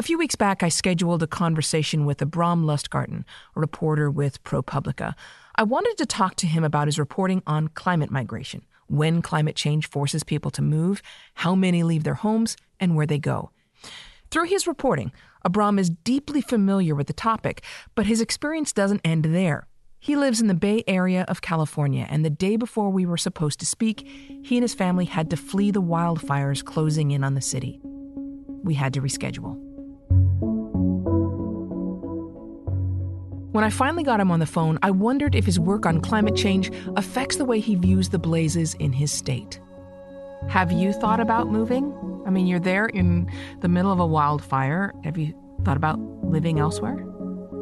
A few weeks back, I scheduled a conversation with Abrahm Lustgarten, a reporter with ProPublica. I wanted to talk to him about his reporting on climate migration, when climate change forces people to move, how many leave their homes, and where they go. Through his reporting, Abrahm is deeply familiar with the topic, but his experience doesn't end there. He lives in the Bay Area of California, and the day before we were supposed to speak, he and his family had to flee the wildfires closing in on the city. We had to reschedule. When I finally got him on the phone, I wondered if his work on climate change affects the way he views the blazes in his state. Have you thought about moving? I mean, you're there in the middle of a wildfire. Have you thought about living elsewhere?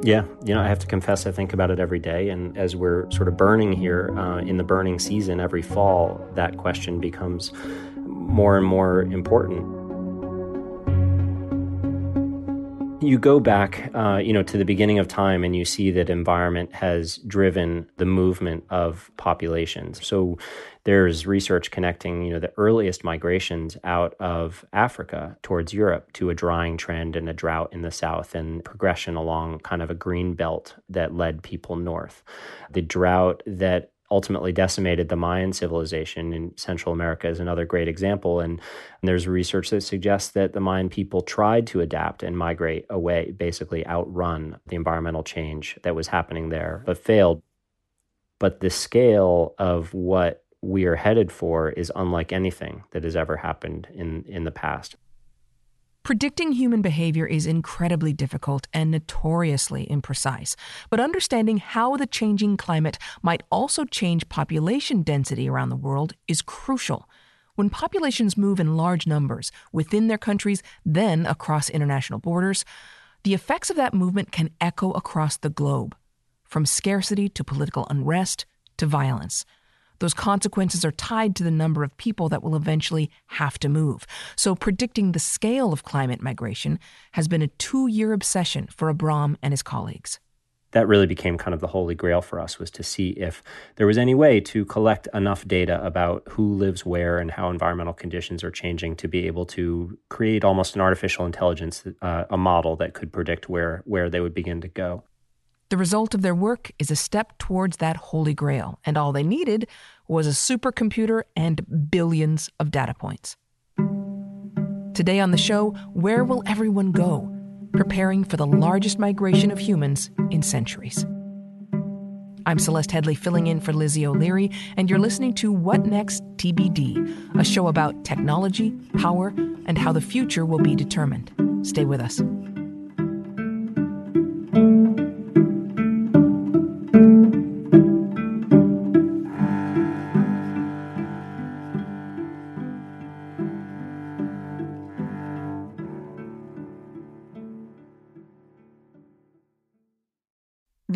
Yeah, you know, I have to confess, I think about it every day. And as we're sort of burning here uh, in the burning season every fall, that question becomes more and more important. You go back, uh, you know, to the beginning of time, and you see that environment has driven the movement of populations. So there's research connecting, you know, the earliest migrations out of Africa towards Europe to a drying trend and a drought in the south, and progression along kind of a green belt that led people north. The drought that ultimately decimated the Mayan civilization in Central America is another great example. And, and, there's research that suggests that the Mayan people tried to adapt and migrate away, basically outrun the environmental change that was happening there, but failed. But the scale of what we are headed for is unlike anything that has ever happened in, in the past. Predicting human behavior is incredibly difficult and notoriously imprecise, but understanding how the changing climate might also change population density around the world is crucial. When populations move in large numbers within their countries, then across international borders, the effects of that movement can echo across the globe, from scarcity to political unrest to violence. Those consequences are tied to the number of people that will eventually have to move. So, predicting the scale of climate migration has been a two year obsession for Abrahm and his colleagues. That really became kind of the holy grail for us was to see if there was any way to collect enough data about who lives where and how environmental conditions are changing to be able to create almost an artificial intelligence, uh, a model that could predict where, where they would begin to go. The result of their work is a step towards that holy grail, and all they needed was a supercomputer and billions of data points. Today on the show, where will everyone go? Preparing for the largest migration of humans in centuries. I'm Celeste Headlee filling in for Lizzie O'Leary, and you're listening to What Next TBD, a show about technology, power, and how the future will be determined. Stay with us.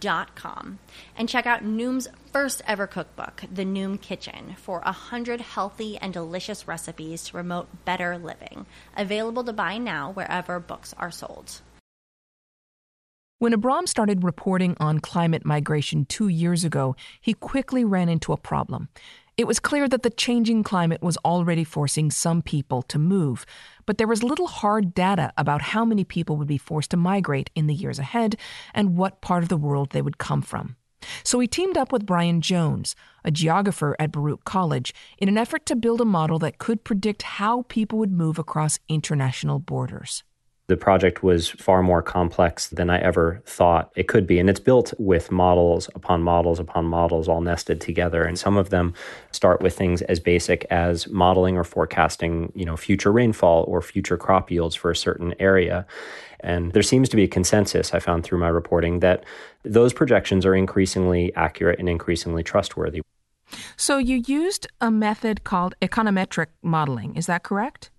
noom.com and check out Noom's first ever cookbook, The Noom Kitchen, for 100 healthy and delicious recipes to promote better living. Available to buy now wherever books are sold. When Abrahm started reporting on climate migration two years ago, he quickly ran into a problem. It was clear that the changing climate was already forcing some people to move, but there was little hard data about how many people would be forced to migrate in the years ahead and what part of the world they would come from. So he teamed up with Bryan Jones, a geographer at Baruch College, in an effort to build a model that could predict how people would move across international borders. The project was far more complex than I ever thought it could be. And it's built with models upon models upon models all nested together. And some of them start with things as basic as modeling or forecasting, you know, future rainfall or future crop yields for a certain area. And there seems to be a consensus I found through my reporting that those projections are increasingly accurate and increasingly trustworthy. So you used a method called econometric modeling. Is that correct?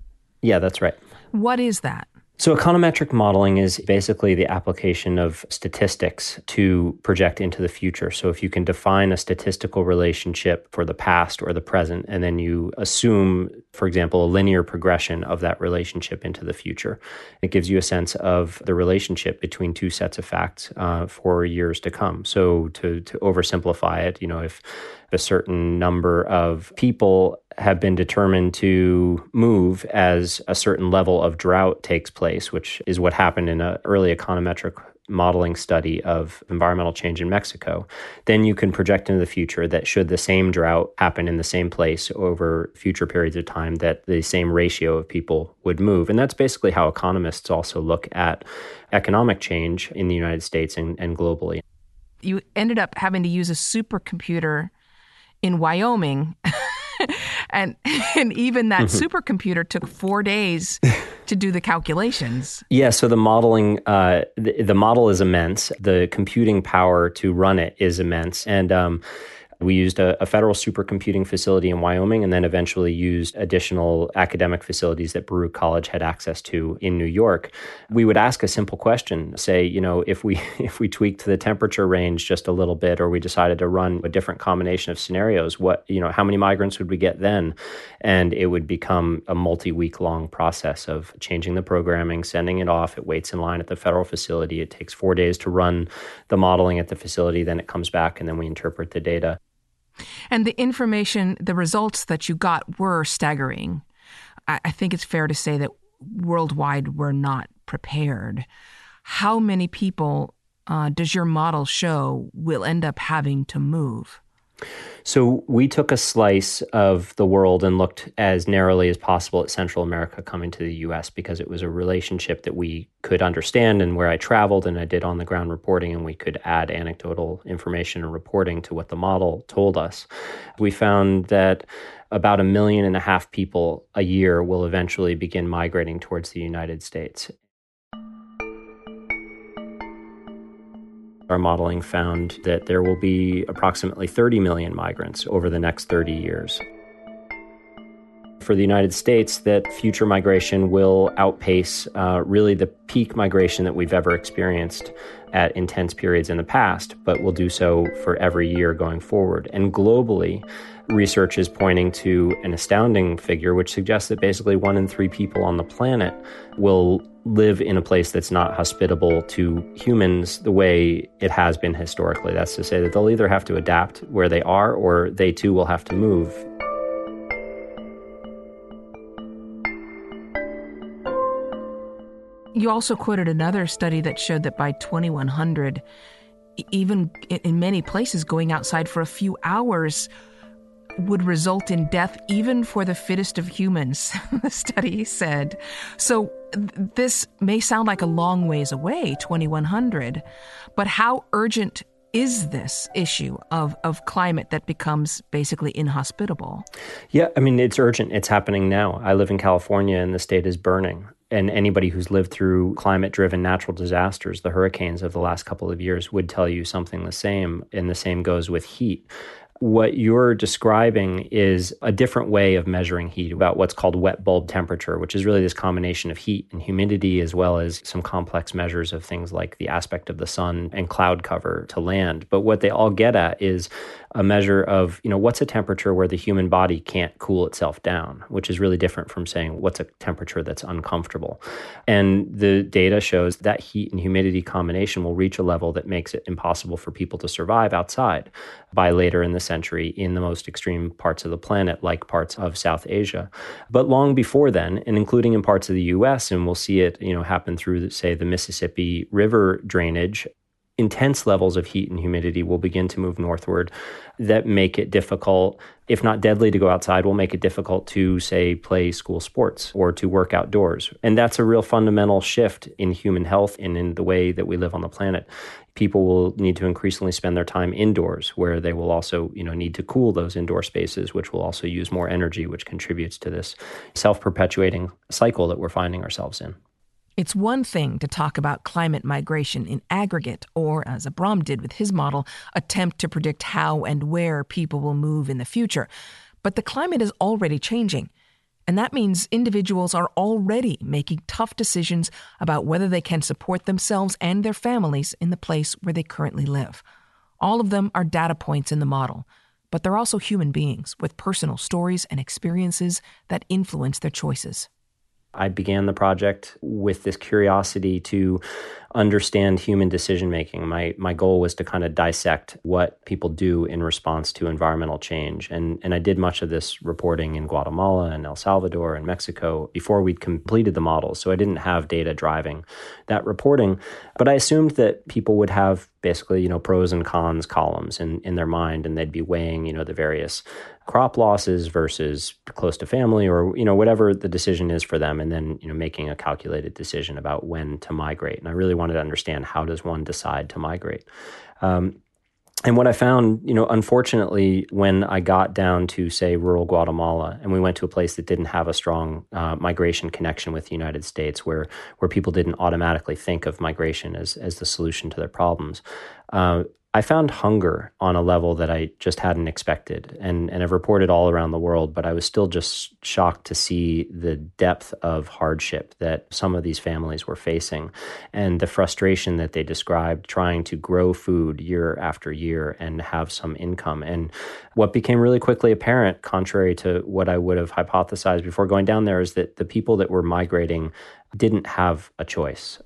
Yeah, that's right. What is that? So, econometric modeling is basically the application of statistics to project into the future. So, if you can define a statistical relationship for the past or the present, and then you assume, for example, a linear progression of that relationship into the future, it gives you a sense of the relationship between two sets of facts uh, for years to come. So, to, to oversimplify it, you know, if a certain number of people have been determined to move as a certain level of drought takes place, which is what happened in an early econometric modeling study of environmental change in Mexico, then you can project into the future that should the same drought happen in the same place over future periods of time, that the same ratio of people would move. And that's basically how economists also look at economic change in the United States and, and globally. You ended up having to use a supercomputer in Wyoming. and and even that mm-hmm. supercomputer took four days to do the calculations. Yeah, so the modeling, uh, the, the, model is immense. The computing power to run it is immense, and um, we used a, a, federal supercomputing facility in Wyoming and then eventually used additional academic facilities that Baruch College had access to in New York. We would ask a simple question, say, you know, if we if we tweaked the temperature range just a little bit or we decided to run a different combination of scenarios, what, you know, how many migrants would we get then? And it would become a multi-week long process of changing the programming, sending it off. It waits in line at the federal facility. It takes 4 days to run the modeling at the facility, then it comes back and then we interpret the data. And the information, the results that you got were staggering. I, I think it's fair to say that worldwide we're not prepared. How many people uh, does your model show will end up having to move? So we took a slice of the world and looked as narrowly as possible at Central America coming to the US because it was a relationship that we could understand and where I traveled and I did on the ground reporting and we could add anecdotal information and reporting to what the model told us. We found that about a million and a half people a year will eventually begin migrating towards the United States. Our modeling found that there will be approximately 30 million migrants over the next 30 years. For the United States, that future migration will outpace uh, really the peak migration that we've ever experienced at intense periods in the past, but will do so for every year going forward. And globally, research is pointing to an astounding figure, which suggests that basically one in three people on the planet will live in a place that's not hospitable to humans the way it has been historically. That's to say that they'll either have to adapt where they are or they too will have to move. You also quoted another study that showed that by 2100, even in many places, going outside for a few hours would result in death even for the fittest of humans, the study said. So this may sound like a long ways away, 2100, but how urgent is this issue of, of climate that becomes basically inhospitable? Yeah, I mean, it's urgent. It's happening now. I live in California and the state is burning. And anybody who's lived through climate driven natural disasters, the hurricanes of the last couple of years, would tell you something the same. And the same goes with heat what you're describing is a different way of measuring heat about what's called wet bulb temperature, which is really this combination of heat and humidity, as well as some complex measures of things like the aspect of the sun and cloud cover to land. But what they all get at is a measure of, you know, what's a temperature where the human body can't cool itself down, which is really different from saying what's a temperature that's uncomfortable. And the data shows that heat and humidity combination will reach a level that makes it impossible for people to survive outside by later in the century in the most extreme parts of the planet, like parts of South Asia. But long before then, and including in parts of the US, and we'll see it, you know, happen through, say, the Mississippi River drainage, intense levels of heat and humidity will begin to move northward that make it difficult, if not deadly, to go outside, will make it difficult to, say, play school sports or to work outdoors. And that's a real fundamental shift in human health and in the way that we live on the planet. People will need to increasingly spend their time indoors, where they will also, you know, need to cool those indoor spaces, which will also use more energy, which contributes to this self-perpetuating cycle that we're finding ourselves in. It's one thing to talk about climate migration in aggregate, or, as Abrahm did with his model, attempt to predict how and where people will move in the future. But the climate is already changing. And that means individuals are already making tough decisions about whether they can support themselves and their families in the place where they currently live. All of them are data points in the model, but they're also human beings with personal stories and experiences that influence their choices. I began the project with this curiosity to understand human decision making. My my goal was to kind of dissect what people do in response to environmental change. And and I did much of this reporting in Guatemala and El Salvador and Mexico before we'd completed the models. So I didn't have data driving that reporting, but I assumed that people would have basically, you know, pros and cons columns in, in their mind and they'd be weighing, you know, the various crop losses versus close to family or you know whatever the decision is for them and then you know making a calculated decision about when to migrate and i really wanted to understand how does one decide to migrate? Um, and what I found, you know, unfortunately, when I got down to say rural Guatemala, and we went to a place that didn't have a strong uh, migration connection with the United States, where where people didn't automatically think of migration as as the solution to their problems, uh, I found hunger on a level that I just hadn't expected. And, and I've reported all around the world, but I was still just shocked to see the depth of hardship that some of these families were facing and the frustration that they described trying to grow food year after year and have some income. And what became really quickly apparent, contrary to what I would have hypothesized before going down there, is that the people that were migrating didn't have a choice.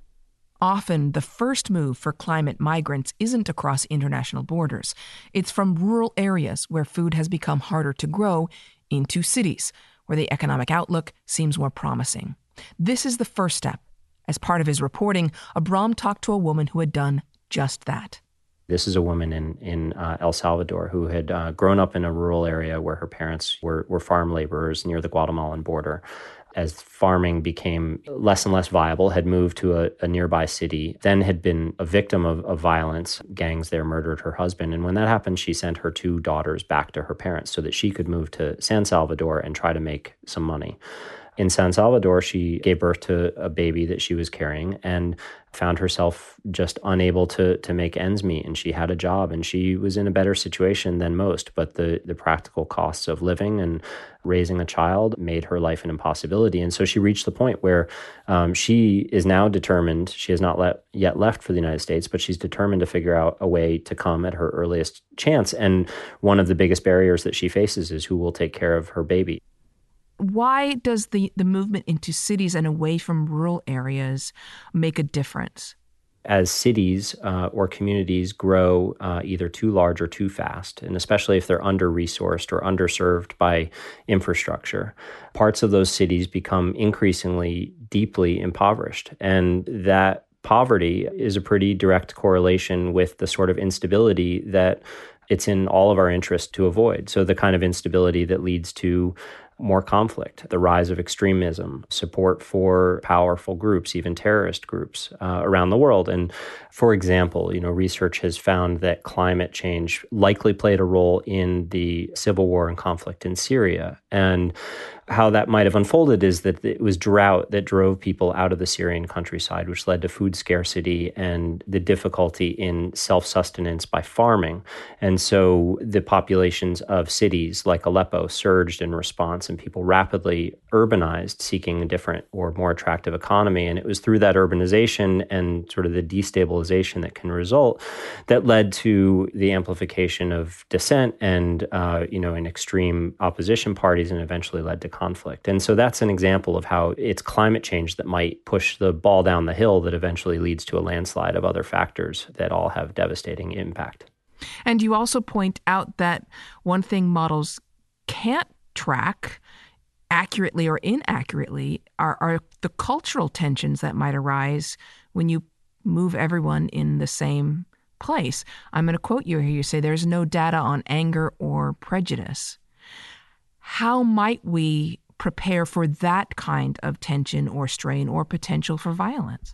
Often, the first move for climate migrants isn't across international borders. It's from rural areas where food has become harder to grow into cities, where the economic outlook seems more promising. This is the first step. As part of his reporting, Abrahm talked to a woman who had done just that. This is a woman in in uh, El Salvador who had uh, grown up in a rural area where her parents were were farm laborers near the Guatemalan border as farming became less and less viable, had moved to a, a nearby city, then had been a victim of, of, violence. Gangs there murdered her husband. And when that happened, she sent her two daughters back to her parents so that she could move to San Salvador and try to make some money. In San Salvador, she gave birth to a baby that she was carrying and found herself just unable to to make ends meet. And she had a job and she was in a better situation than most. But the the practical costs of living and raising a child made her life an impossibility. And so she reached the point where um, she is now determined she has not let, yet left for the united states but she's determined to figure out a way to come at her earliest chance. And one of the biggest barriers that she faces is who will take care of her baby why does the, the movement into cities and away from rural areas make a difference? As cities uh, or communities grow uh, either too large or too fast, and especially if they're under resourced or underserved by infrastructure, parts of those cities become increasingly deeply impoverished. And that poverty is a pretty direct correlation with the sort of instability that it's in all of our interest to avoid. So, the kind of instability that leads to more conflict, the rise of extremism, support for powerful groups, even terrorist groups uh, around the world. And for example, you know, research has found that climate change likely played a role in the civil war and conflict in Syria. And how that might have unfolded is that it was drought that drove people out of the Syrian countryside, which led to food scarcity and the difficulty in self sustenance by farming. And so the populations of cities like Aleppo surged in response and people rapidly urbanized, seeking a different or more attractive economy. And it was through that urbanization and sort of the destabilization that can result that led to the amplification of dissent and, uh, you know, in extreme opposition parties and eventually led to conflict. And so that's an example of how it's climate change that might push the ball down the hill that eventually leads to a landslide of other factors that all have devastating impact. And you also point out that one thing models can't track accurately or inaccurately are, are the cultural tensions that might arise when you move everyone in the same place. I'm going to quote you here. You say there's no data on anger or prejudice. How might we prepare for that kind of tension or strain or potential for violence?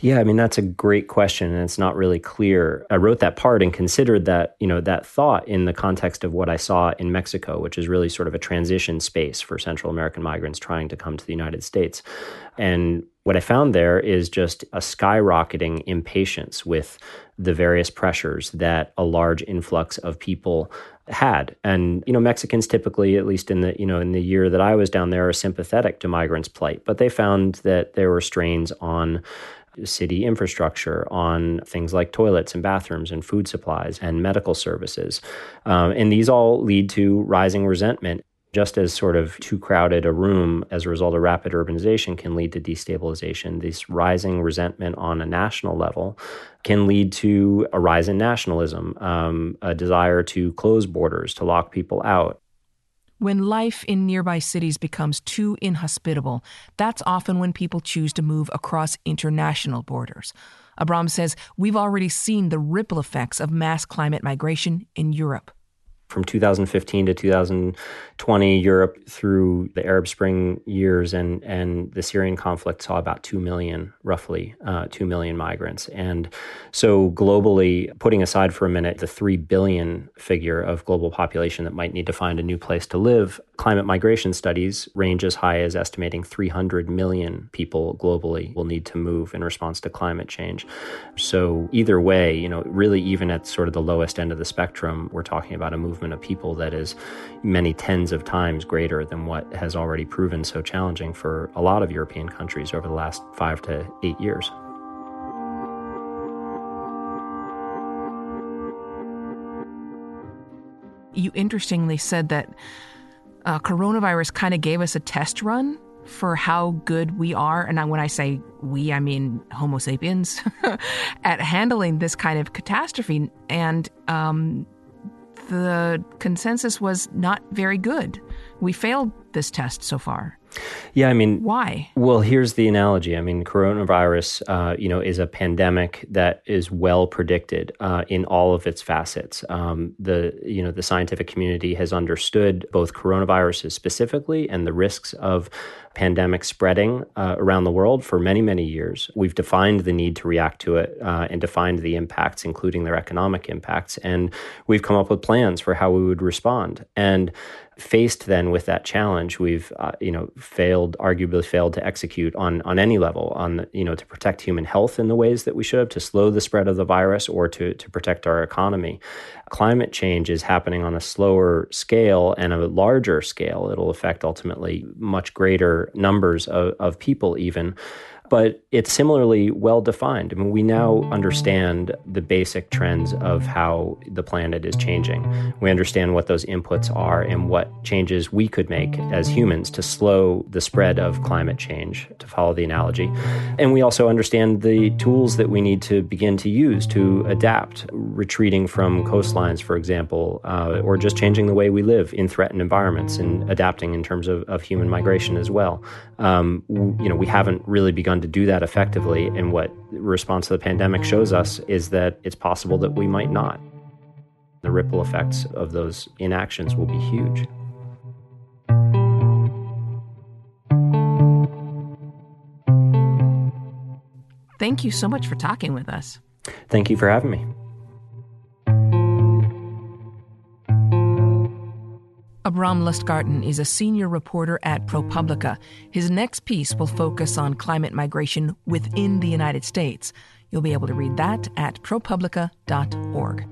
Yeah, I mean that's a great question and it's not really clear. I wrote that part and considered that, you know, that thought in the context of what I saw in Mexico, which is really sort of a transition space for Central American migrants trying to come to the United States. And what I found there is just a skyrocketing impatience with the various pressures that a large influx of people had. And you know, Mexicans typically, at least in the you know in the year that I was down there, are sympathetic to migrants' plight, but they found that there were strains on city infrastructure, on things like toilets and bathrooms and food supplies and medical services. Um, and these all lead to rising resentment. Just as sort of too crowded a room as a result of rapid urbanization can lead to destabilization, this rising resentment on a national level can lead to a rise in nationalism, um, a desire to close borders, to lock people out. When life in nearby cities becomes too inhospitable, that's often when people choose to move across international borders. Abrahm says we've already seen the ripple effects of mass climate migration in Europe from 2015 to 2020, Europe through the Arab Spring years and and the Syrian conflict saw about two million, roughly uh, two million migrants. And so globally, putting aside for a minute the three billion figure of global population that might need to find a new place to live, climate migration studies range as high as estimating 300 million people globally will need to move in response to climate change. So either way, you know, really even at sort of the lowest end of the spectrum, we're talking about a move movement of people that is many tens of times greater than what has already proven so challenging for a lot of European countries over the last five to eight years. You interestingly said that uh, coronavirus kind of gave us a test run for how good we are, and when I say we, I mean Homo sapiens, at handling this kind of catastrophe. And um, the consensus was not very good. We failed this test so far. Yeah, I mean, why? Well, here's the analogy. I mean, coronavirus, uh, you know, is a pandemic that is well predicted uh, in all of its facets. Um, the you know the scientific community has understood both coronaviruses specifically and the risks of pandemic spreading uh, around the world for many, many years. We've defined the need to react to it uh, and defined the impacts, including their economic impacts. And we've come up with plans for how we would respond. And faced then with that challenge, we've uh, you know failed, arguably failed to execute on on any level on you know to protect human health in the ways that we should have, to slow the spread of the virus, or to to protect our economy. Climate change is happening on a slower scale and a larger scale. It'll affect ultimately much greater numbers of, of people even but it's similarly well defined. I mean, we now understand the basic trends of how the planet is changing. We understand what those inputs are and what changes we could make as humans to slow the spread of climate change, to follow the analogy. And we also understand the tools that we need to begin to use to adapt, retreating from coastlines, for example, uh, or just changing the way we live in threatened environments and adapting in terms of, of human migration as well. Um, you know, we haven't really begun to do that effectively. And what response to the pandemic shows us is that it's possible that we might not. The ripple effects of those inactions will be huge. Thank you so much for talking with us. Thank you for having me. Abrahm Lustgarten is a senior reporter at ProPublica. His next piece will focus on climate migration within the United States. You'll be able to read that at propublica.org.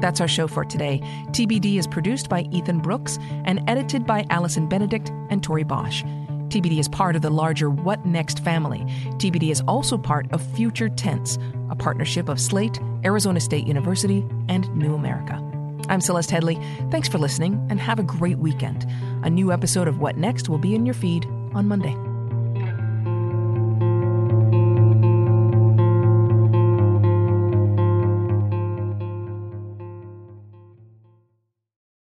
That's our show for today. TBD is produced by Ethan Brooks and edited by Allison Benedict and Tori Bosch. TBD is part of the larger What Next family. TBD is also part of Future Tense, a partnership of Slate, Arizona State University, and New America. I'm Celeste Headlee. Thanks for listening and have a great weekend. A new episode of What Next will be in your feed on Monday.